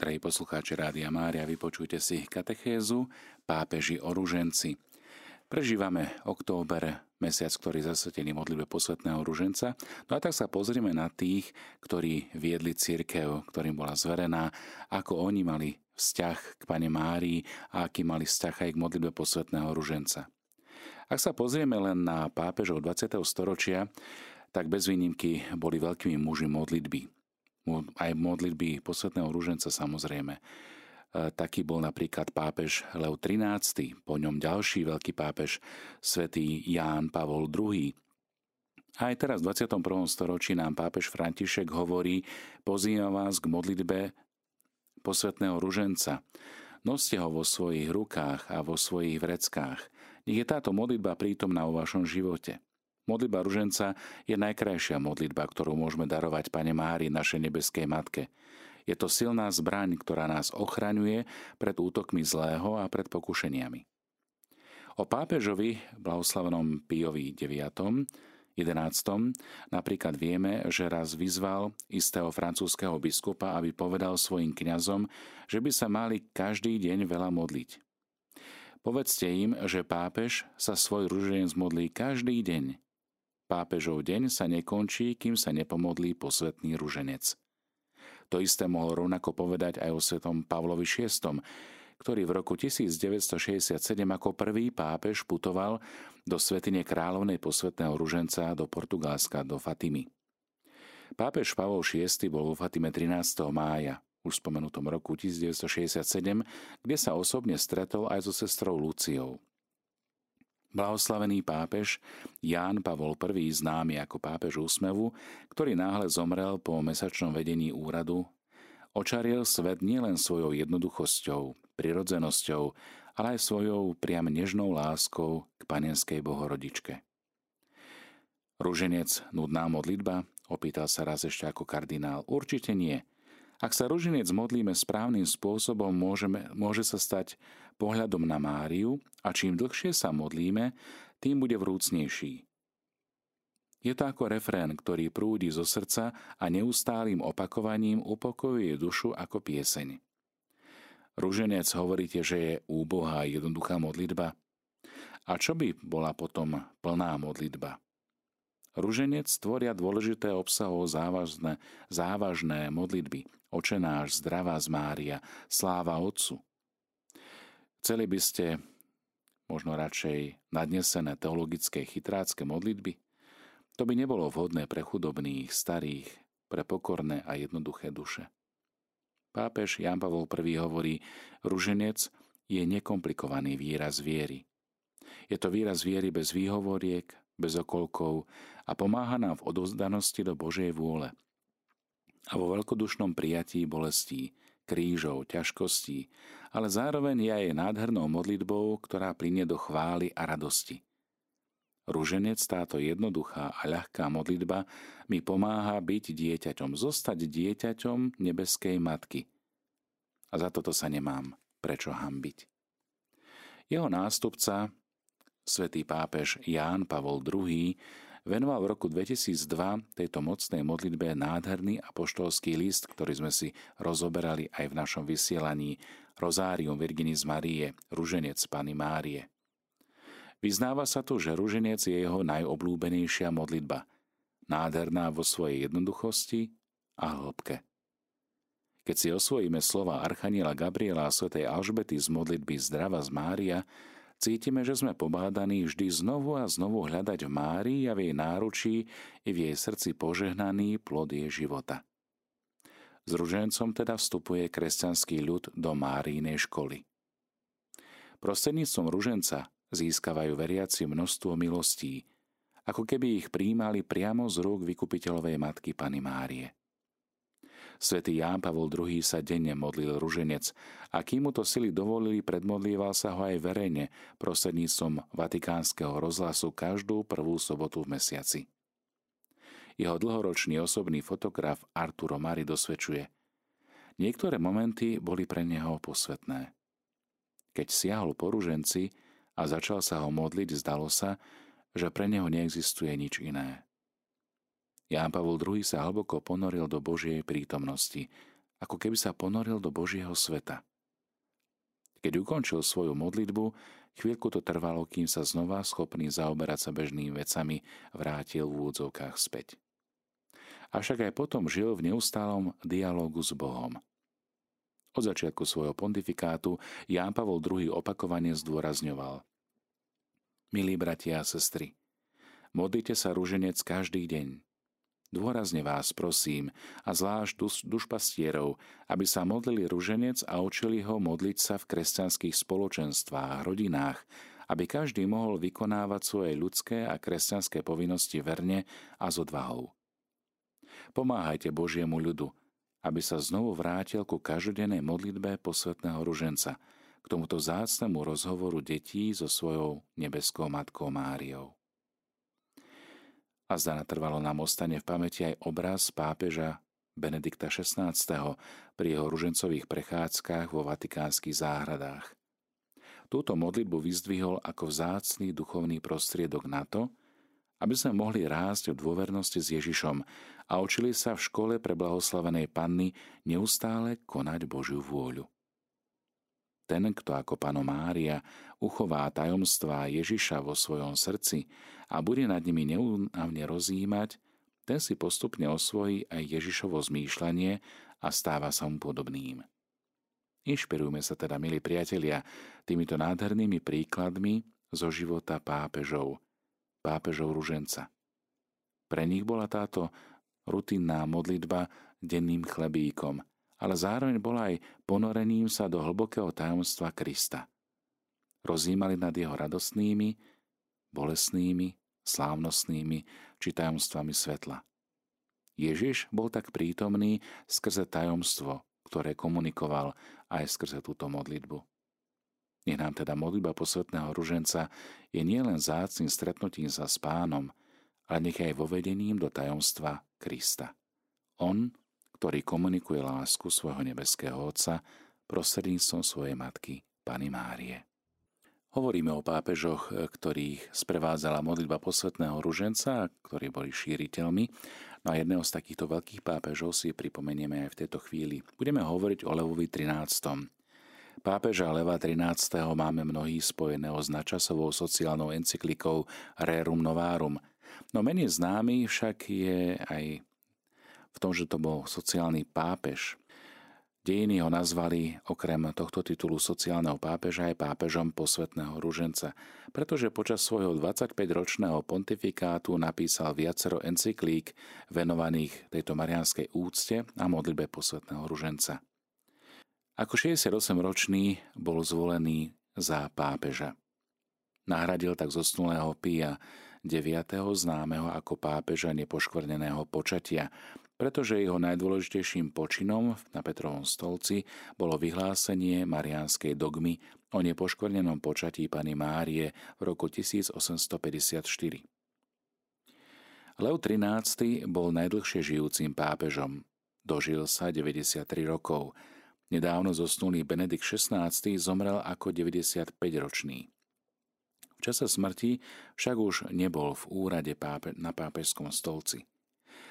Drahí poslucháči Rádia Mária, vypočujte si katechézu Pápeži o ruženci. Prežívame október, mesiac, ktorý zasvetený modlitbe posvetného ruženca. No a tak sa pozrieme na tých, ktorí viedli církev, ktorým bola zverená, ako oni mali vzťah k Pane Márii a aký mali vzťah aj k modlitbe posvetného ruženca. Ak sa pozrieme len na pápežov 20. storočia, tak bez výnimky boli veľkými muži modlitby aj modlitby posvetného rúženca samozrejme. E, taký bol napríklad pápež Leo XIII, po ňom ďalší veľký pápež svätý Ján Pavol II. Aj teraz v 21. storočí nám pápež František hovorí, pozýva vás k modlitbe posvetného ruženca. Noste ho vo svojich rukách a vo svojich vreckách. Nech je táto modlitba prítomná vo vašom živote. Modlitba ruženca je najkrajšia modlitba, ktorú môžeme darovať Pane Mári, našej nebeskej Matke. Je to silná zbraň, ktorá nás ochraňuje pred útokmi zlého a pred pokušeniami. O pápežovi, blahoslavenom Piovi IX, 11. napríklad vieme, že raz vyzval istého francúzského biskupa, aby povedal svojim kňazom, že by sa mali každý deň veľa modliť. Povedzte im, že pápež sa svoj ruženec modlí každý deň Pápežov deň sa nekončí, kým sa nepomodlí posvetný ruženec. To isté mohol rovnako povedať aj o svetom Pavlovi VI, ktorý v roku 1967 ako prvý pápež putoval do svetine kráľovnej posvetného ruženca do Portugalska, do Fatimy. Pápež Pavol VI bol vo Fatime 13. mája, už spomenutom roku 1967, kde sa osobne stretol aj so sestrou Luciou. Blahoslavený pápež Ján Pavol I, známy ako pápež úsmevu, ktorý náhle zomrel po mesačnom vedení úradu, očaril svet nielen svojou jednoduchosťou, prirodzenosťou, ale aj svojou priam nežnou láskou k panenskej bohorodičke. Rúženec, nudná modlitba? Opýtal sa raz ešte ako kardinál. Určite nie. Ak sa ruženec modlíme správnym spôsobom, môžeme, môže sa stať pohľadom na Máriu a čím dlhšie sa modlíme, tým bude vrúcnejší. Je to ako refrén, ktorý prúdi zo srdca a neustálým opakovaním upokojuje dušu ako pieseň. Rúženec hovoríte, že je úbohá jednoduchá modlitba. A čo by bola potom plná modlitba? Rúženec tvoria dôležité obsahov závažné, závažné modlitby. Očenáš, zdravá z Mária, sláva Otcu. Chceli by ste možno radšej nadnesené teologické chytrácké modlitby? To by nebolo vhodné pre chudobných, starých, pre pokorné a jednoduché duše. Pápež Jan Pavol I hovorí, ruženec je nekomplikovaný výraz viery. Je to výraz viery bez výhovoriek, bez okolkov a pomáha nám v odozdanosti do Božej vôle a vo veľkodušnom prijatí bolestí, krížov, ťažkostí, ale zároveň je aj nádhernou modlitbou, ktorá plinie do chvály a radosti. Rúženec táto jednoduchá a ľahká modlitba mi pomáha byť dieťaťom, zostať dieťaťom nebeskej matky. A za toto sa nemám prečo hambiť. Jeho nástupca, svätý pápež Ján Pavol II, venoval v roku 2002 tejto mocnej modlitbe nádherný apoštolský list, ktorý sme si rozoberali aj v našom vysielaní Rozárium Virginis Marie, ruženec Pany Márie. Vyznáva sa tu, že ruženec je jeho najobľúbenejšia modlitba, nádherná vo svojej jednoduchosti a hĺbke. Keď si osvojíme slova Archaniela Gabriela a svätej Alžbety z modlitby Zdrava z Mária, Cítime, že sme pobádaní vždy znovu a znovu hľadať v Márii a v jej náručí i v jej srdci požehnaný plod jej života. S ružencom teda vstupuje kresťanský ľud do Márijnej školy. Prostredníctvom ruženca získavajú veriaci množstvo milostí, ako keby ich príjmali priamo z rúk vykupiteľovej matky Pany Márie. Svetý Ján Pavol II sa denne modlil ruženec a kým mu to sily dovolili, predmodlieval sa ho aj verejne prostredníctvom Vatikánskeho rozhlasu každú prvú sobotu v mesiaci. Jeho dlhoročný osobný fotograf Arturo Mari dosvedčuje. Niektoré momenty boli pre neho posvetné. Keď siahol po ruženci a začal sa ho modliť, zdalo sa, že pre neho neexistuje nič iné. Ján Pavol II sa hlboko ponoril do Božej prítomnosti ako keby sa ponoril do Božieho sveta. Keď ukončil svoju modlitbu, chvíľku to trvalo, kým sa znova schopný zaoberať sa bežnými vecami vrátil v úvodzovkách späť. Avšak aj potom žil v neustálom dialogu s Bohom. Od začiatku svojho pontifikátu Ján Pavol II opakovane zdôrazňoval. Milí bratia a sestry, modlite sa rúženec každý deň. Dôrazne vás prosím, a zvlášť duš, dušpastierov, aby sa modlili ruženec a učili ho modliť sa v kresťanských spoločenstvách, rodinách, aby každý mohol vykonávať svoje ľudské a kresťanské povinnosti verne a s odvahou. Pomáhajte Božiemu ľudu, aby sa znovu vrátil ku každodennej modlitbe posvetného ruženca, k tomuto zácnemu rozhovoru detí so svojou nebeskou matkou Máriou. A zda natrvalo nám ostane v pamäti aj obraz pápeža Benedikta XVI. pri jeho ružencových prechádzkach vo vatikánskych záhradách. Túto modlitbu vyzdvihol ako vzácný duchovný prostriedok na to, aby sme mohli rásť v dôvernosti s Ježišom a učili sa v škole pre blahoslavenej panny neustále konať Božiu vôľu. Ten, kto ako Pano Mária uchová tajomstvá Ježiša vo svojom srdci a bude nad nimi neúnavne rozjímať, ten si postupne osvojí aj Ježišovo zmýšľanie a stáva sa mu podobným. Inšpirujme sa teda, milí priatelia, týmito nádhernými príkladmi zo života pápežov, pápežov ruženca. Pre nich bola táto rutinná modlitba denným chlebíkom – ale zároveň bola aj ponorením sa do hlbokého tajomstva Krista. Rozímali nad jeho radostnými, bolesnými, slávnostnými či tajomstvami svetla. Ježiš bol tak prítomný skrze tajomstvo, ktoré komunikoval aj skrze túto modlitbu. Nech nám teda modlitba posvetného ruženca je nielen zácným stretnutím sa s pánom, ale nech aj vovedením do tajomstva Krista. On ktorý komunikuje lásku svojho nebeského Otca prostredníctvom svojej matky, Pany Márie. Hovoríme o pápežoch, ktorých sprevádzala modlitba posvetného ruženca, ktorí boli šíriteľmi. No a jedného z takýchto veľkých pápežov si pripomenieme aj v tejto chvíli. Budeme hovoriť o Levovi 13. Pápeža Leva 13. máme mnohí spojeného s načasovou sociálnou encyklikou Rerum Novarum. No menej známy však je aj v tom, že to bol sociálny pápež. Dejiny ho nazvali okrem tohto titulu sociálneho pápeža aj pápežom posvetného ruženca, pretože počas svojho 25-ročného pontifikátu napísal viacero encyklík venovaných tejto marianskej úcte a modlibe posvetného ruženca. Ako 68-ročný bol zvolený za pápeža. Nahradil tak zosnulého Pia 9. známeho ako pápeža nepoškvrneného počatia, pretože jeho najdôležitejším počinom na Petrovom stolci bolo vyhlásenie mariánskej dogmy o nepoškvrnenom počatí Pany Márie v roku 1854. Leo XIII bol najdlhšie žijúcim pápežom. Dožil sa 93 rokov. Nedávno zosnulý Benedikt XVI zomrel ako 95-ročný. V čase smrti však už nebol v úrade pápe, na pápežskom stolci.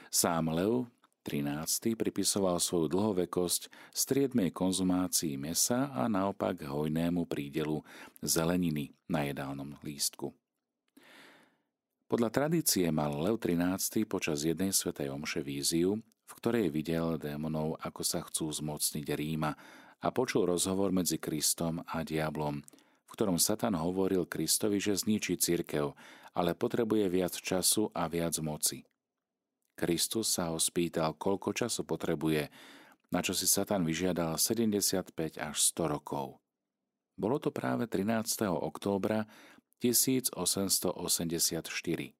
Sám Leo 13. pripisoval svoju dlhovekosť striedmej konzumácii mesa a naopak hojnému prídelu zeleniny na jedálnom lístku. Podľa tradície mal Lev 13. počas jednej svetej omše víziu, v ktorej videl démonov, ako sa chcú zmocniť Ríma a počul rozhovor medzi Kristom a diablom, v ktorom Satan hovoril Kristovi, že zničí cirkev, ale potrebuje viac času a viac moci. Kristus sa ho spýtal, koľko času potrebuje, na čo si Satan vyžiadal 75 až 100 rokov. Bolo to práve 13. októbra 1884.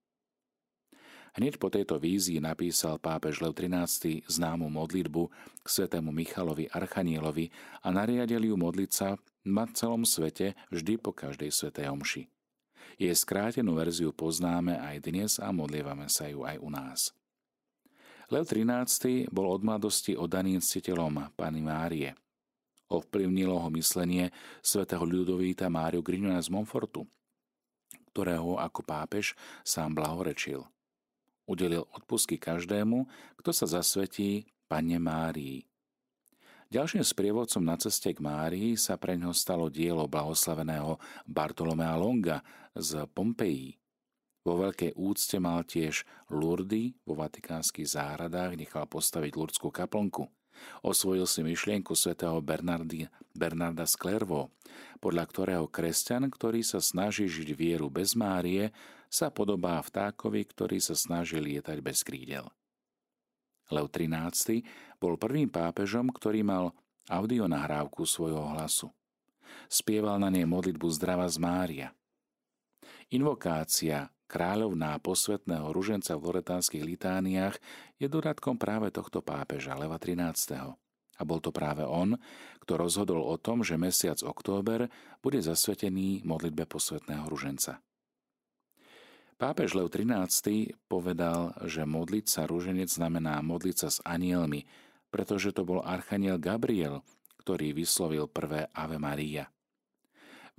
Hneď po tejto vízii napísal pápež Lev XIII známu modlitbu k svetému Michalovi Archanielovi a nariadil ju modliť sa na celom svete vždy po každej svetej omši. Jej skrátenú verziu poznáme aj dnes a modlievame sa ju aj u nás. Lev XIII. bol od mladosti oddaný ctiteľom Pany Márie. Ovplyvnilo ho myslenie svätého Ľudovíta Máriu Grignona z Monfortu, ktorého ako pápež sám blahorečil. Udelil odpusky každému, kto sa zasvetí Pane Márii. Ďalším sprievodcom na ceste k Márii sa pre ňo stalo dielo blahoslaveného Bartolomea Longa z Pompeji. Vo veľkej úcte mal tiež Lurdy vo vatikánskych záhradách, nechal postaviť Lurdskú kaplnku. Osvojil si myšlienku svätého Bernardy, Bernarda z Klervo, podľa ktorého kresťan, ktorý sa snaží žiť vieru bez Márie, sa podobá vtákovi, ktorý sa snaží lietať bez krídel. Lev XIII bol prvým pápežom, ktorý mal audionahrávku svojho hlasu. Spieval na nej modlitbu Zdrava z Mária. Invokácia kráľovná posvetného ruženca v loretánskych litániách je dodatkom práve tohto pápeža Leva XIII. A bol to práve on, kto rozhodol o tom, že mesiac október bude zasvetený modlitbe posvetného ruženca. Pápež Lev XIII povedal, že modliť sa rúženec znamená modliť sa s anielmi, pretože to bol archaniel Gabriel, ktorý vyslovil prvé Ave Maria.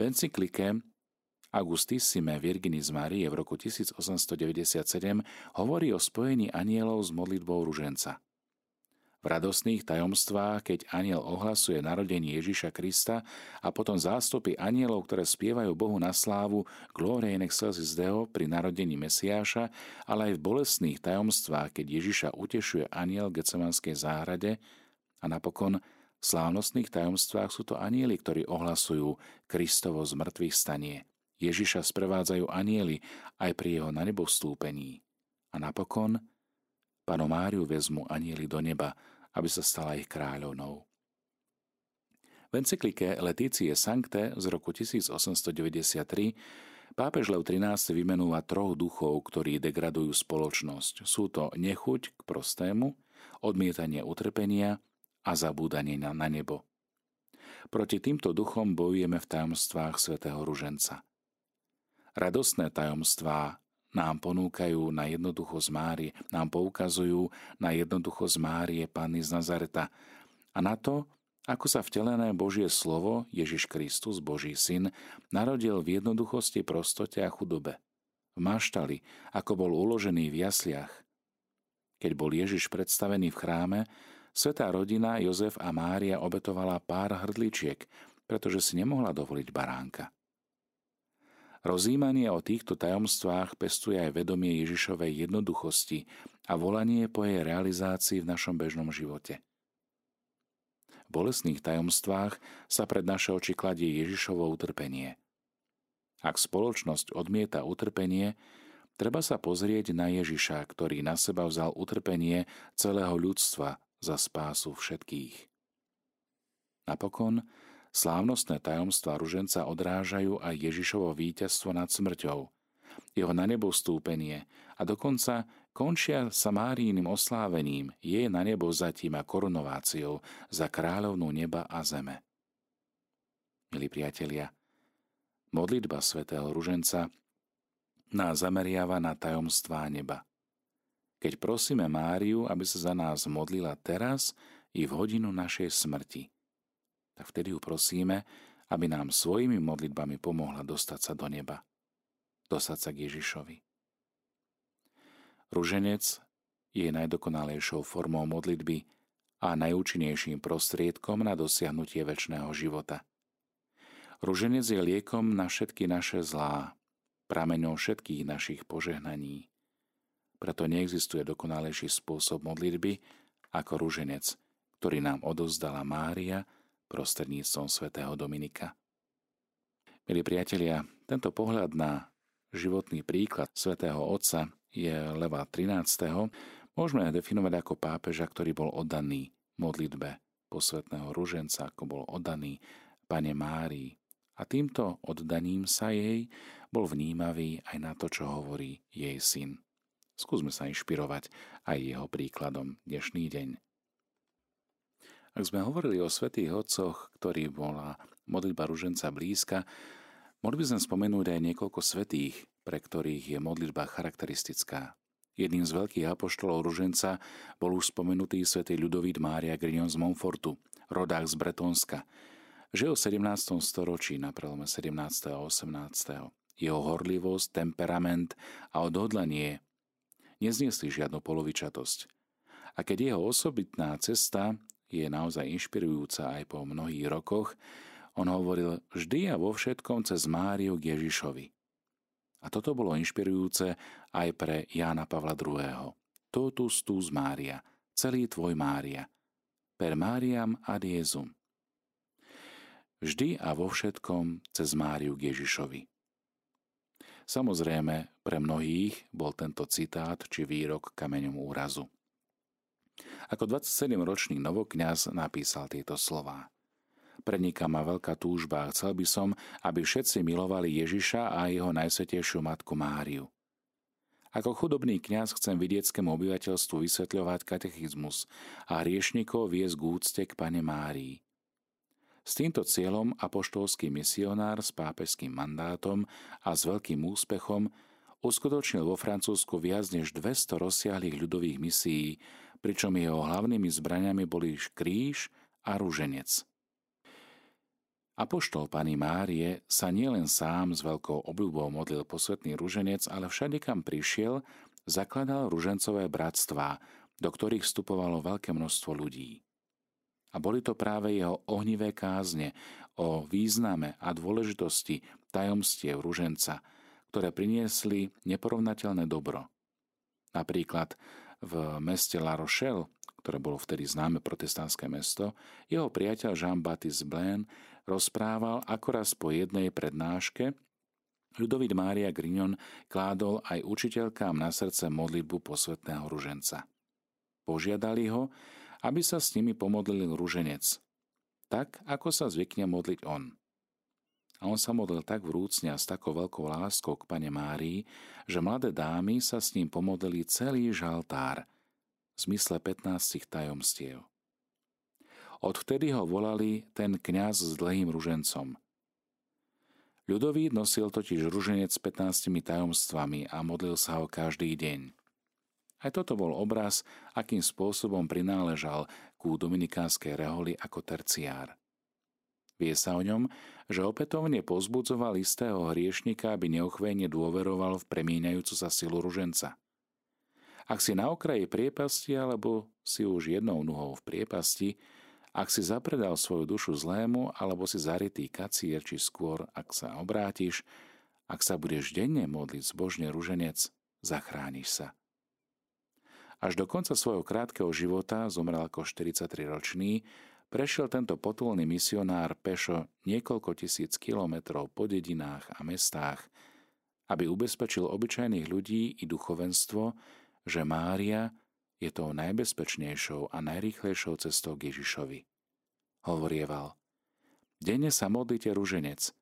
V encyklike Augustissime Virginis Marie v roku 1897 hovorí o spojení anielov s modlitbou ruženca – v radostných tajomstvách, keď aniel ohlasuje narodenie Ježiša Krista a potom zástupy anielov, ktoré spievajú Bohu na slávu Gloria in excelsis Deo pri narodení Mesiáša, ale aj v bolestných tajomstvách, keď Ježiša utešuje aniel v Gecemanskej záhrade a napokon v slávnostných tajomstvách sú to anieli, ktorí ohlasujú Kristovo z mŕtvych stanie. Ježiša sprevádzajú anieli aj pri jeho na nebo vstúpení. A napokon Panu Máriu vezmu anieli do neba, aby sa stala ich kráľovnou. V encyklike Letície Sancte z roku 1893 pápež Lev XIII vymenúva troch duchov, ktorí degradujú spoločnosť. Sú to nechuť k prostému, odmietanie utrpenia a zabúdanie na, na nebo. Proti týmto duchom bojujeme v tajomstvách svätého Ruženca. Radostné tajomstvá nám ponúkajú na jednoducho z Márie, nám poukazujú na jednoducho z Márie Panny z Nazareta a na to, ako sa vtelené Božie slovo, Ježiš Kristus, Boží syn, narodil v jednoduchosti, prostote a chudobe. V maštali, ako bol uložený v jasliach. Keď bol Ježiš predstavený v chráme, svetá rodina Jozef a Mária obetovala pár hrdličiek, pretože si nemohla dovoliť baránka. Rozímanie o týchto tajomstvách pestuje aj vedomie Ježišovej jednoduchosti a volanie po jej realizácii v našom bežnom živote. V bolestných tajomstvách sa pred naše oči kladie Ježišovo utrpenie. Ak spoločnosť odmieta utrpenie, treba sa pozrieť na Ježiša, ktorý na seba vzal utrpenie celého ľudstva za spásu všetkých. Napokon Slávnostné tajomstvá ruženca odrážajú aj Ježišovo víťazstvo nad smrťou, jeho na nebo stúpenie a dokonca končia sa Márijným oslávením, je na nebo zatím a korunováciou za kráľovnú neba a zeme. Milí priatelia, modlitba svätého Ruženca nás zameriava na tajomstvá neba. Keď prosíme Máriu, aby sa za nás modlila teraz i v hodinu našej smrti – tak vtedy ju prosíme, aby nám svojimi modlitbami pomohla dostať sa do neba, dostať sa k Ježišovi. Ruženec je najdokonalejšou formou modlitby a najúčinnejším prostriedkom na dosiahnutie väčšného života. Ruženec je liekom na všetky naše zlá, prameňom všetkých našich požehnaní. Preto neexistuje dokonalejší spôsob modlitby ako ruženec, ktorý nám odozdala Mária, prostredníctvom svätého Dominika. Milí priatelia, tento pohľad na životný príklad svätého Otca je Leva 13. môžeme definovať ako pápeža, ktorý bol oddaný modlitbe posvetného ruženca, ako bol oddaný Pane Márii. A týmto oddaním sa jej bol vnímavý aj na to, čo hovorí jej syn. Skúsme sa inšpirovať aj jeho príkladom dnešný deň. Ak sme hovorili o svätých otcoch, ktorí bola modlitba ruženca blízka, mohli by sme spomenúť aj niekoľko svetých, pre ktorých je modlitba charakteristická. Jedným z veľkých apoštolov ruženca bol už spomenutý svätý Ľudovít Mária Grignon z Monfortu, rodák z Bretonska. Žil v 17. storočí na prelome 17. a 18. Jeho horlivosť, temperament a odhodlanie nezniesli žiadnu polovičatosť. A keď jeho osobitná cesta je naozaj inšpirujúca aj po mnohých rokoch. On hovoril vždy a vo všetkom cez Máriu k Ježišovi. A toto bolo inšpirujúce aj pre Jána Pavla II. Totus tus Mária, celý tvoj Mária. Per Máriam ad Jezum. Vždy a vo všetkom cez Máriu k Ježišovi. Samozrejme, pre mnohých bol tento citát či výrok kameňom úrazu. Ako 27-ročný novokňaz napísal tieto slová. Preniká ma veľká túžba a chcel by som, aby všetci milovali Ježiša a jeho najsvetejšiu matku Máriu. Ako chudobný kňaz chcem vidieckému obyvateľstvu vysvetľovať katechizmus a hriešnikov viesť k úcte k Pane Márii. S týmto cieľom apoštolský misionár s pápežským mandátom a s veľkým úspechom uskutočnil vo Francúzsku viac než 200 rozsiahlých ľudových misií, pričom jeho hlavnými zbraniami boli kríž a rúženec. Apoštol Pani Márie sa nielen sám s veľkou obľubou modlil posvetný rúženec, ale všade, kam prišiel, zakladal ružencové bratstvá, do ktorých vstupovalo veľké množstvo ľudí. A boli to práve jeho ohnivé kázne o význame a dôležitosti tajomstiev ruženca, ktoré priniesli neporovnateľné dobro. Napríklad v meste La Rochelle, ktoré bolo vtedy známe protestantské mesto, jeho priateľ Jean-Baptiste Blaine rozprával, ako raz po jednej prednáške Ľudovít Mária Grignon kládol aj učiteľkám na srdce modlitbu posvetného ruženca. Požiadali ho, aby sa s nimi pomodlil ruženec, tak ako sa zvykne modliť on. A on sa modlil tak vrúcne a s takou veľkou láskou k pane Márii, že mladé dámy sa s ním pomodlili celý žaltár v zmysle 15 tajomstiev. Odvtedy ho volali ten kňaz s dlhým ružencom. Ľudový nosil totiž ruženec s 15 tajomstvami a modlil sa ho každý deň. Aj toto bol obraz, akým spôsobom prináležal ku dominikánskej reholi ako terciár. Vie sa o ňom, že opätovne pozbudzoval istého hriešnika, aby neochvejne dôveroval v premieňajúcu sa silu ruženca. Ak si na okraji priepasti, alebo si už jednou nuhou v priepasti, ak si zapredal svoju dušu zlému, alebo si zarytý kacier, či skôr, ak sa obrátiš, ak sa budeš denne modliť zbožne ruženec, zachrániš sa. Až do konca svojho krátkeho života, zomrel ako 43-ročný, prešiel tento potulný misionár pešo niekoľko tisíc kilometrov po dedinách a mestách, aby ubezpečil obyčajných ľudí i duchovenstvo, že Mária je tou najbezpečnejšou a najrýchlejšou cestou k Ježišovi. Hovorieval, denne sa modlite ruženec.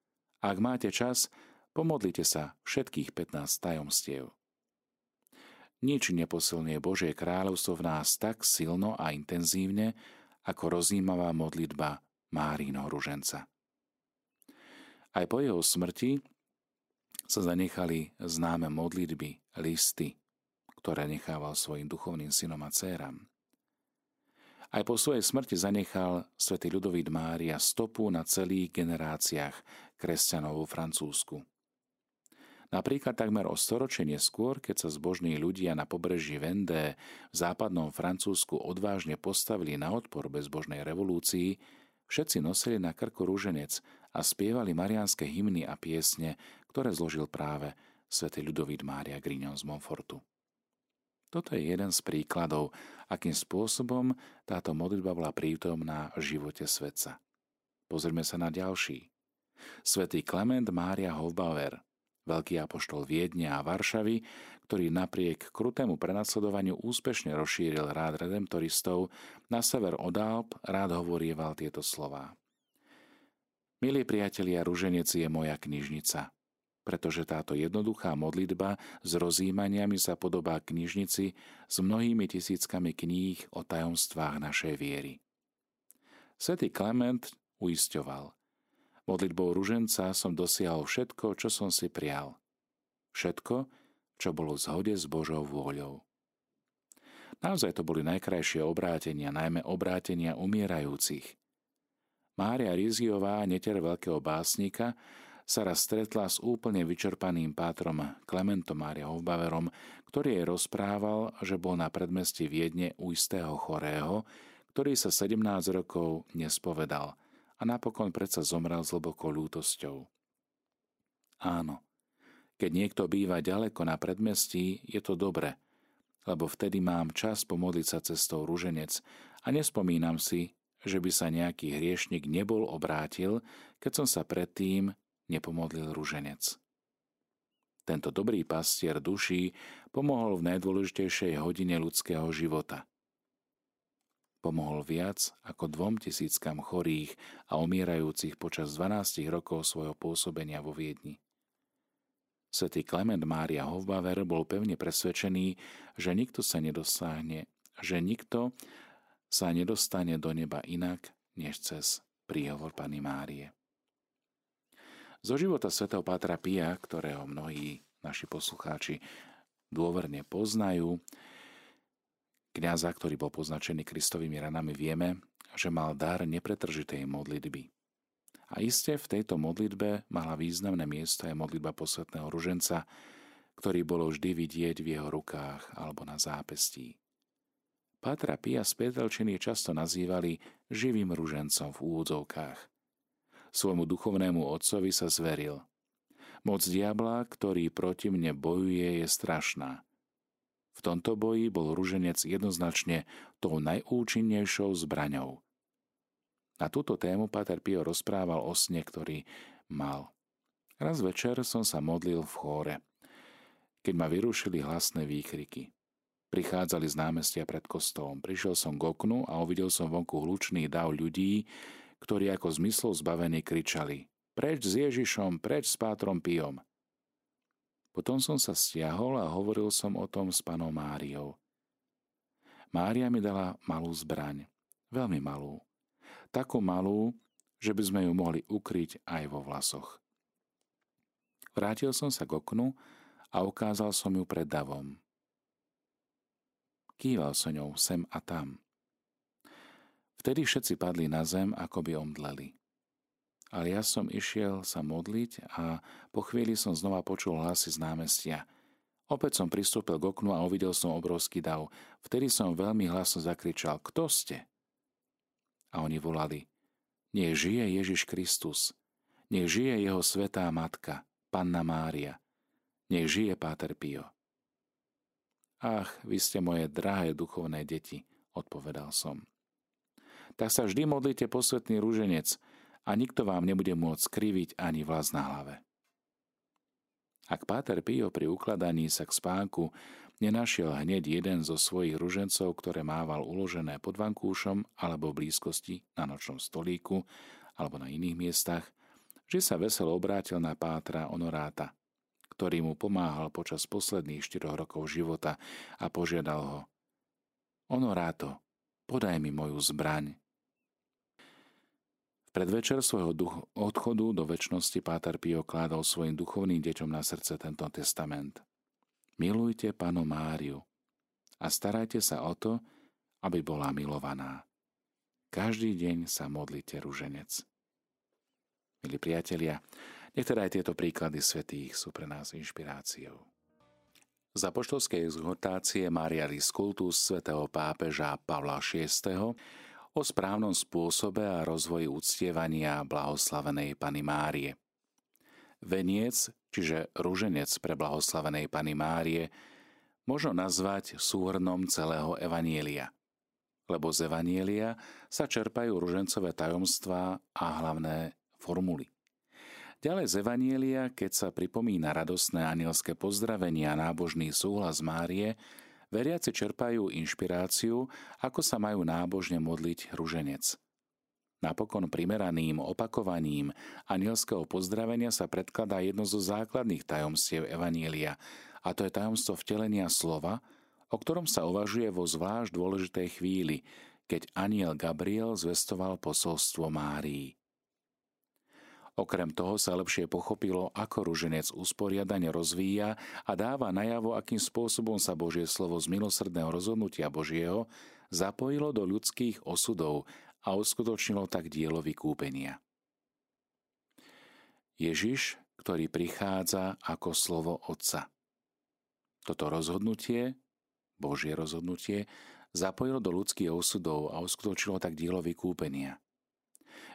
Ak máte čas, pomodlite sa všetkých 15 tajomstiev. Nič neposilnie Božie kráľovstvo v nás tak silno a intenzívne, ako rozímavá modlitba Márino ruženca. Aj po jeho smrti sa zanechali známe modlitby, listy, ktoré nechával svojim duchovným synom a dcéram. Aj po svojej smrti zanechal svätý Ľudovít Mária stopu na celých generáciách kresťanov vo Francúzsku. Napríklad takmer o storočie neskôr, keď sa zbožní ľudia na pobreží Vendée v západnom Francúzsku odvážne postavili na odpor bezbožnej revolúcii, všetci nosili na krku rúženec a spievali marianské hymny a piesne, ktoré zložil práve svätý Ľudovít Mária Grignon z Montfortu. Toto je jeden z príkladov, akým spôsobom táto modlitba bola prítomná v živote svetca. Pozrime sa na ďalší. Svetý Klement Mária Hofbauer – veľký apoštol Viedne a Varšavy, ktorý napriek krutému prenasledovaniu úspešne rozšíril rád redemptoristov, na sever od Alp rád hovorieval tieto slová. Milí priatelia, ruženec je moja knižnica, pretože táto jednoduchá modlitba s rozímaniami sa podobá knižnici s mnohými tisíckami kníh o tajomstvách našej viery. Svetý Klement uisťoval – Modlitbou ruženca som dosiahol všetko, čo som si prial. Všetko, čo bolo v zhode s Božou vôľou. Naozaj to boli najkrajšie obrátenia, najmä obrátenia umierajúcich. Mária Riziová, neter veľkého básnika, sa raz stretla s úplne vyčerpaným pátrom Klementom Mária Hofbaverom, ktorý jej rozprával, že bol na predmestí Viedne u istého chorého, ktorý sa 17 rokov nespovedal a napokon predsa zomrel s hlbokou ľútosťou. Áno, keď niekto býva ďaleko na predmestí, je to dobre, lebo vtedy mám čas pomodliť sa cestou ruženec a nespomínam si, že by sa nejaký hriešnik nebol obrátil, keď som sa predtým nepomodlil ruženec. Tento dobrý pastier duší pomohol v najdôležitejšej hodine ľudského života. Pomohol viac ako dvom tisíckam chorých a umierajúcich počas 12 rokov svojho pôsobenia vo Viedni. Svetý Klement Mária Hofbaver bol pevne presvedčený, že nikto sa nedosahne, že nikto sa nedostane do neba inak, než cez príhovor Pany Márie. Zo života svätého Pátra Pia, ktorého mnohí naši poslucháči dôverne poznajú, kniaza, ktorý bol poznačený Kristovými ranami, vieme, že mal dar nepretržitej modlitby. A iste v tejto modlitbe mala významné miesto aj modlitba posvetného ruženca, ktorý bolo vždy vidieť v jeho rukách alebo na zápestí. Pátra Pia z Pietelčiny často nazývali živým ružencom v úvodzovkách – svojmu duchovnému otcovi sa zveril. Moc diabla, ktorý proti mne bojuje, je strašná. V tomto boji bol ruženec jednoznačne tou najúčinnejšou zbraňou. Na túto tému Pater Pio rozprával o sne, ktorý mal. Raz večer som sa modlil v chóre, keď ma vyrušili hlasné výkriky. Prichádzali z námestia pred kostolom. Prišiel som k oknu a uvidel som vonku hlučný dav ľudí, ktorí ako zmyslov zbavení kričali Preč s Ježišom, preč s Pátrom Pijom. Potom som sa stiahol a hovoril som o tom s panou Máriou. Mária mi dala malú zbraň, veľmi malú. Takú malú, že by sme ju mohli ukryť aj vo vlasoch. Vrátil som sa k oknu a ukázal som ju pred davom. Kýval som ňou sem a tam. Vtedy všetci padli na zem, ako by omdleli. Ale ja som išiel sa modliť a po chvíli som znova počul hlasy z námestia. Opäť som pristúpil k oknu a uvidel som obrovský dav. Vtedy som veľmi hlasno zakričal, kto ste? A oni volali, nech žije Ježiš Kristus, nech žije jeho svetá matka, Panna Mária, nech žije Páter Pio. Ach, vy ste moje drahé duchovné deti, odpovedal som tak sa vždy modlite posvetný rúženec a nikto vám nebude môcť skriviť ani vlas na hlave. Ak Páter Pio pri ukladaní sa k spánku nenašiel hneď jeden zo svojich ružencov, ktoré mával uložené pod vankúšom alebo v blízkosti na nočnom stolíku alebo na iných miestach, že sa veselo obrátil na Pátra Honoráta, ktorý mu pomáhal počas posledných štyroch rokov života a požiadal ho Honoráto, podaj mi moju zbraň, predvečer svojho duch- odchodu do väčšnosti Páter Pio kládol svojim duchovným deťom na srdce tento testament. Milujte Panu Máriu a starajte sa o to, aby bola milovaná. Každý deň sa modlite ruženec. Milí priatelia, teda aj tieto príklady svetých sú pre nás inšpiráciou. Za poštolskej exhortácie Marialis Kultus svätého pápeža Pavla VI o správnom spôsobe a rozvoji uctievania blahoslavenej Pany Márie. Veniec, čiže ruženec pre blahoslavenej Pany Márie, možno nazvať súhrnom celého Evanielia, lebo z Evanielia sa čerpajú ružencové tajomstvá a hlavné formuly. Ďalej z Evanielia, keď sa pripomína radostné anielské pozdravenie a nábožný súhlas Márie, veriaci čerpajú inšpiráciu, ako sa majú nábožne modliť ruženec. Napokon primeraným opakovaním anielského pozdravenia sa predkladá jedno zo základných tajomstiev Evanielia, a to je tajomstvo vtelenia slova, o ktorom sa uvažuje vo zvlášť dôležitej chvíli, keď aniel Gabriel zvestoval posolstvo Márii. Okrem toho sa lepšie pochopilo, ako ruženec usporiadane rozvíja a dáva najavo, akým spôsobom sa Božie slovo z milosrdného rozhodnutia Božieho zapojilo do ľudských osudov a uskutočnilo tak dielo vykúpenia. Ježiš, ktorý prichádza ako slovo Otca. Toto rozhodnutie, Božie rozhodnutie, zapojilo do ľudských osudov a uskutočilo tak dielo vykúpenia.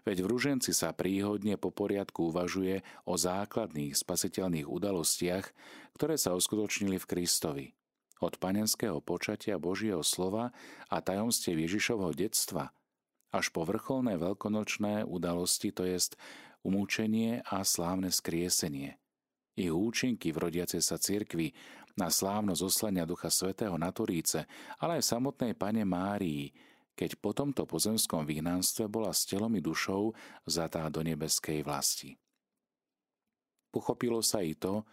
Veď v Ruženci sa príhodne po poriadku uvažuje o základných spasiteľných udalostiach, ktoré sa uskutočnili v Kristovi. Od panenského počatia Božieho slova a tajomstie Ježišovho detstva až po vrcholné veľkonočné udalosti, to jest umúčenie a slávne skriesenie. Ich účinky v rodiacej sa cirkvi na slávno zoslania Ducha Svetého na Turíce, ale aj samotnej Pane Márii, keď po tomto pozemskom vyhnanstve bola s telom i dušou vzatá do nebeskej vlasti. Pochopilo sa i to,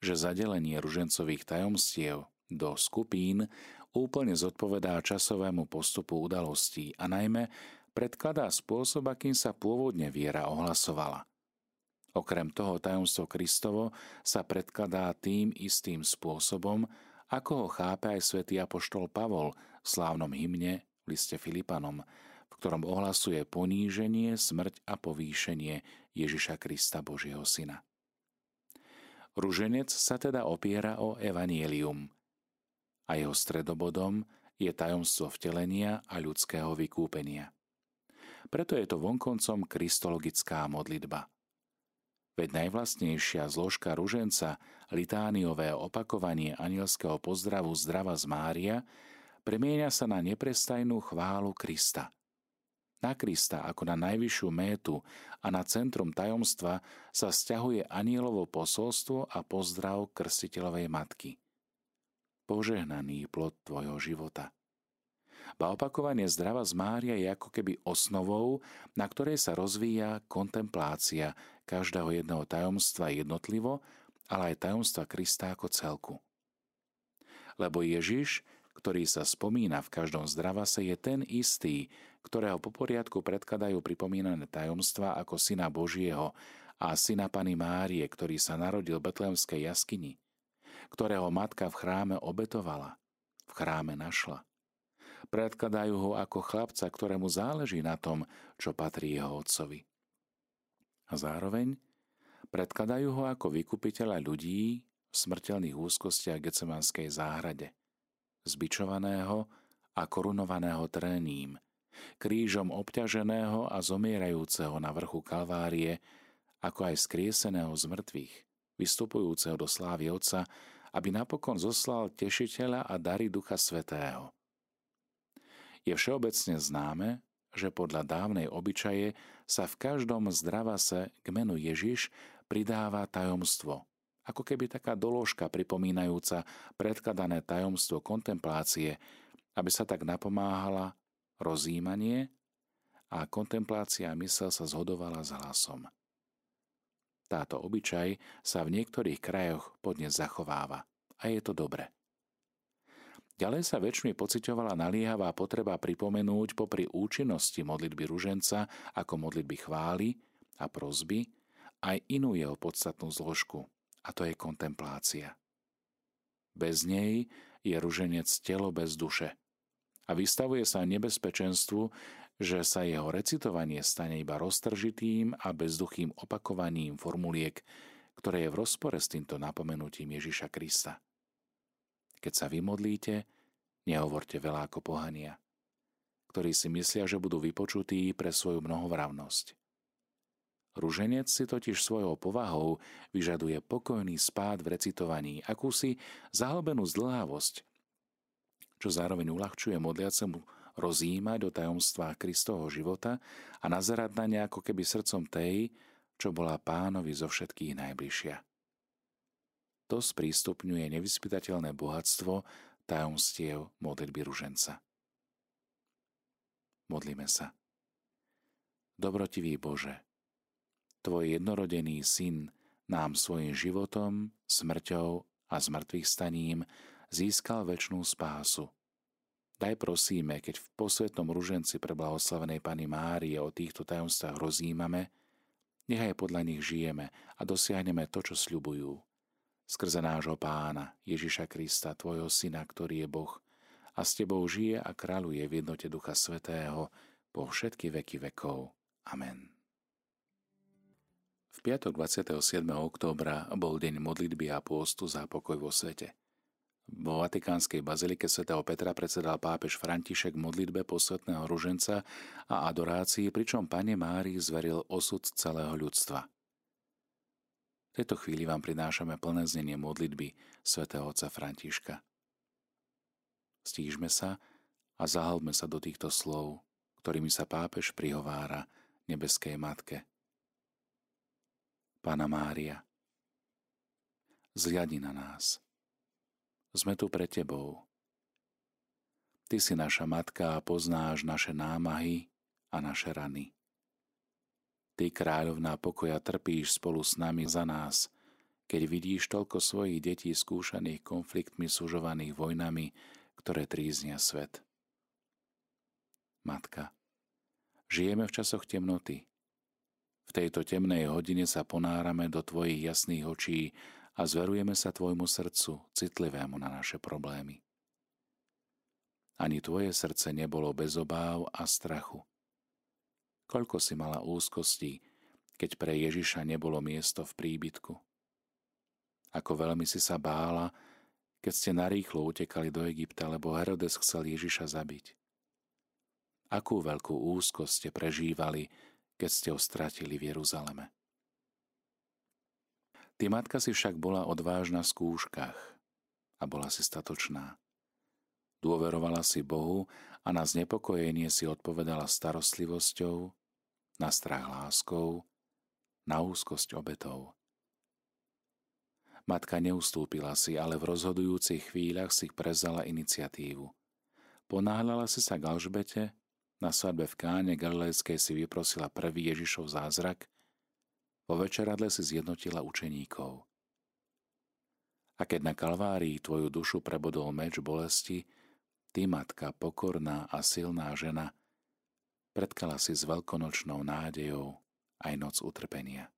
že zadelenie ružencových tajomstiev do skupín úplne zodpovedá časovému postupu udalostí a najmä predkladá spôsob, akým sa pôvodne viera ohlasovala – Okrem toho tajomstvo Kristovo sa predkladá tým istým spôsobom, ako ho chápe aj svätý apoštol Pavol v slávnom hymne v liste Filipanom, v ktorom ohlasuje poníženie, smrť a povýšenie Ježiša Krista Božieho Syna. Ruženec sa teda opiera o evanielium a jeho stredobodom je tajomstvo vtelenia a ľudského vykúpenia. Preto je to vonkoncom kristologická modlitba – Veď najvlastnejšia zložka ruženca, litániové opakovanie anielského pozdravu Zdrava z Mária, premieňa sa na neprestajnú chválu Krista. Na Krista ako na najvyššiu métu a na centrum tajomstva sa stiahuje anielovo posolstvo a pozdrav krstiteľovej matky. Požehnaný plod tvojho života. Ba opakovanie zdrava z Mária je ako keby osnovou, na ktorej sa rozvíja kontemplácia každého jedného tajomstva jednotlivo, ale aj tajomstva Krista ako celku. Lebo Ježiš, ktorý sa spomína v každom zdravase, je ten istý, ktorého po poriadku predkladajú pripomínané tajomstva ako Syna Božieho a Syna Pany Márie, ktorý sa narodil v Betlemskej jaskyni, ktorého matka v chráme obetovala, v chráme našla predkladajú ho ako chlapca, ktorému záleží na tom, čo patrí jeho otcovi. A zároveň predkladajú ho ako vykupiteľa ľudí v smrteľných úzkostiach Gecemanskej záhrade, zbičovaného a korunovaného tréním, krížom obťaženého a zomierajúceho na vrchu Kalvárie, ako aj skrieseného z mŕtvych, vystupujúceho do slávy Otca, aby napokon zoslal tešiteľa a dary Ducha Svetého. Je všeobecne známe, že podľa dávnej obyčaje sa v každom zdravase k menu Ježiš pridáva tajomstvo, ako keby taká doložka pripomínajúca predkladané tajomstvo kontemplácie, aby sa tak napomáhala rozímanie a kontemplácia mysel sa zhodovala s hlasom. Táto obyčaj sa v niektorých krajoch podnes zachováva a je to dobre. Ďalej sa väčšmi pocitovala naliehavá potreba pripomenúť popri účinnosti modlitby ruženca ako modlitby chvály a prozby aj inú jeho podstatnú zložku, a to je kontemplácia. Bez nej je ruženec telo bez duše a vystavuje sa nebezpečenstvu, že sa jeho recitovanie stane iba roztržitým a bezduchým opakovaním formuliek, ktoré je v rozpore s týmto napomenutím Ježiša Krista. Keď sa vymodlíte, nehovorte veľa ako pohania, ktorí si myslia, že budú vypočutí pre svoju mnohovravnosť. Ruženec si totiž svojou povahou vyžaduje pokojný spád v recitovaní, akúsi zahlbenú zdlhávosť, čo zároveň uľahčuje modliacemu rozímať o tajomstvách Kristovho života a nazerať na ne ako keby srdcom tej, čo bola pánovi zo všetkých najbližšia. To sprístupňuje nevyspytateľné bohatstvo tajomstiev modlitby ruženca. Modlíme sa. Dobrotivý Bože, Tvoj jednorodený syn nám svojim životom, smrťou a zmrtvých staním získal väčšnú spásu. Daj prosíme, keď v posvetnom ruženci pre blahoslavenej Pany Márie o týchto tajomstvách rozímame, nechaj podľa nich žijeme a dosiahneme to, čo sľubujú skrze nášho pána Ježiša Krista, tvojho syna, ktorý je Boh a s tebou žije a kráľuje v jednote Ducha Svetého po všetky veky vekov. Amen. V piatok 27. októbra bol deň modlitby a pôstu za pokoj vo svete. Vo Vatikánskej bazilike svätého Petra predsedal pápež František modlitbe posvetného ruženca a adorácii, pričom Pane Mári zveril osud celého ľudstva. V tejto chvíli vám prinášame plné znenie modlitby svätého otca Františka. Stížme sa a zahalme sa do týchto slov, ktorými sa pápež prihovára nebeskej Matke. Pána Mária, zliadi na nás – sme tu pre Tebou. Ty si naša matka a poznáš naše námahy a naše rany. Ty, kráľovná pokoja, trpíš spolu s nami za nás, keď vidíš toľko svojich detí skúšaných konfliktmi sužovaných vojnami, ktoré tríznia svet. Matka, žijeme v časoch temnoty. V tejto temnej hodine sa ponárame do Tvojich jasných očí a zverujeme sa Tvojmu srdcu, citlivému na naše problémy. Ani Tvoje srdce nebolo bez obáv a strachu. Koľko si mala úzkostí, keď pre Ježiša nebolo miesto v príbytku. Ako veľmi si sa bála, keď ste narýchlo utekali do Egypta, lebo Herodes chcel Ježiša zabiť. Akú veľkú úzkosť ste prežívali, keď ste ho stratili v Jeruzaleme. Ty matka si však bola odvážna v skúškach a bola si statočná. Dôverovala si Bohu a na znepokojenie si odpovedala starostlivosťou, na strach láskou, na úzkosť obetov. Matka neustúpila si, ale v rozhodujúcich chvíľach si prezala iniciatívu. Ponáhľala si sa k Alžbete, na svadbe v Káne Galilejskej si vyprosila prvý Ježišov zázrak vo večeradle si zjednotila učeníkov. A keď na Kalvárii tvoju dušu prebodol meč bolesti, ty, matka, pokorná a silná žena, predkala si s veľkonočnou nádejou aj noc utrpenia.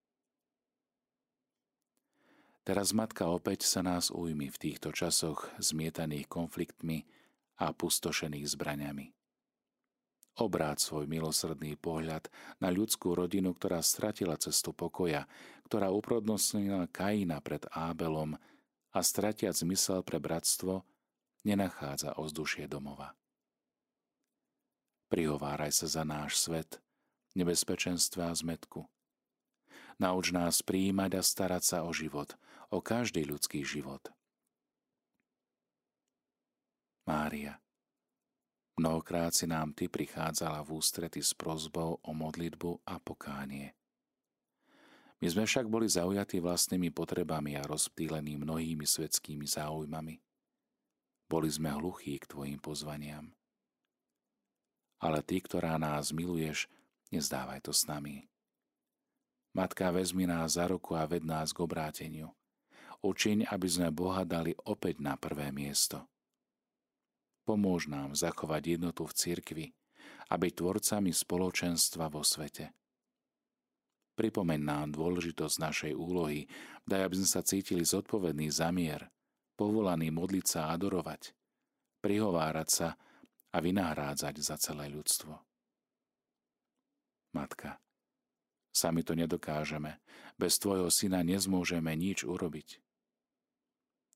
Teraz matka opäť sa nás ujmi v týchto časoch zmietaných konfliktmi a pustošených zbraňami obráť svoj milosrdný pohľad na ľudskú rodinu, ktorá stratila cestu pokoja, ktorá uprodnostnila Kaina pred Ábelom a stratiac zmysel pre bratstvo, nenachádza ozdušie domova. Prihováraj sa za náš svet, nebezpečenstva a zmetku. Nauč nás príjmať a starať sa o život, o každý ľudský život. Mária, Mnohokrát si nám Ty prichádzala v ústrety s prozbou o modlitbu a pokánie. My sme však boli zaujatí vlastnými potrebami a rozptýlení mnohými svetskými záujmami. Boli sme hluchí k Tvojim pozvaniam. Ale Ty, ktorá nás miluješ, nezdávaj to s nami. Matka, vezmi nás za ruku a ved nás k obráteniu. Učiň, aby sme Boha dali opäť na prvé miesto. Pomôž nám zachovať jednotu v cirkvi a byť tvorcami spoločenstva vo svete. Pripomeň nám dôležitosť našej úlohy, daj, aby sme sa cítili zodpovedný za mier, povolaný modliť sa a adorovať, prihovárať sa a vynahrádzať za celé ľudstvo. Matka, sami to nedokážeme, bez tvojho syna nezmôžeme nič urobiť.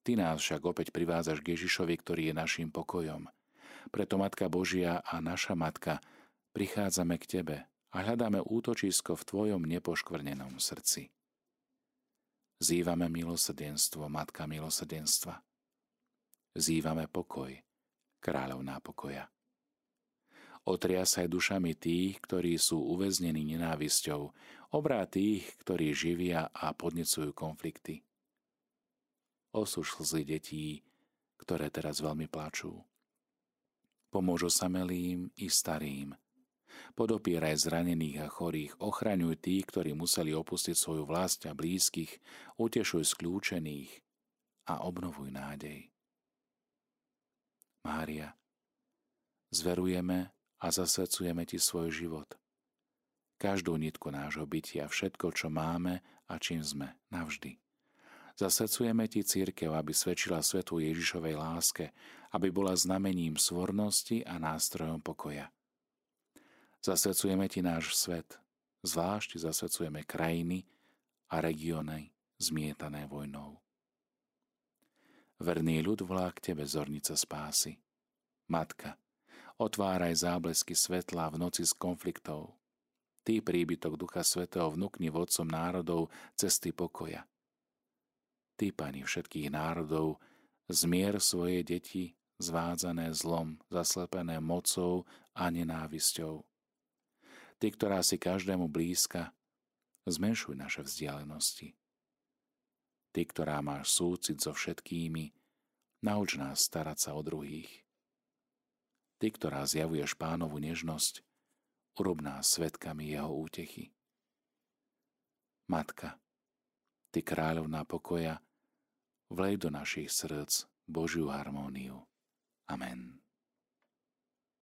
Ty nás však opäť privádzaš k Ježišovi, ktorý je našim pokojom. Preto Matka Božia a naša Matka prichádzame k Tebe a hľadáme útočisko v Tvojom nepoškvrnenom srdci. Zývame milosrdenstvo, Matka milosrdenstva. Zývame pokoj, kráľovná pokoja. Otriasaj dušami tých, ktorí sú uväznení nenávisťou, obrá tých, ktorí živia a podnecujú konflikty osuš slzy detí, ktoré teraz veľmi plačú. Pomôž osamelým i starým. Podopieraj zranených a chorých, ochraňuj tých, ktorí museli opustiť svoju vlast a blízkych, utešuj skľúčených a obnovuj nádej. Mária, zverujeme a zasvedcujeme Ti svoj život. Každú nitku nášho bytia, všetko, čo máme a čím sme, navždy. Zasvedcujeme Ti církev, aby svedčila svetu Ježišovej láske, aby bola znamením svornosti a nástrojom pokoja. Zasvedcujeme Ti náš svet, zvlášť zasvedcujeme krajiny a regióny zmietané vojnou. Verný ľud volá k Tebe, zornica spásy. Matka, otváraj záblesky svetla v noci z konfliktov. Ty, príbytok Ducha Svetého, vnúkni vodcom národov cesty pokoja. Ty, Pani všetkých národov, zmier svoje deti, zvádzané zlom, zaslepené mocou a nenávisťou. Ty, ktorá si každému blízka, zmenšuj naše vzdialenosti. Ty, ktorá máš súcit so všetkými, nauč nás starať sa o druhých. Ty, ktorá zjavuješ pánovu nežnosť, urob nás svetkami jeho útechy. Matka, Ty kráľovná pokoja, vlej do našich srdc Božiu harmóniu. Amen.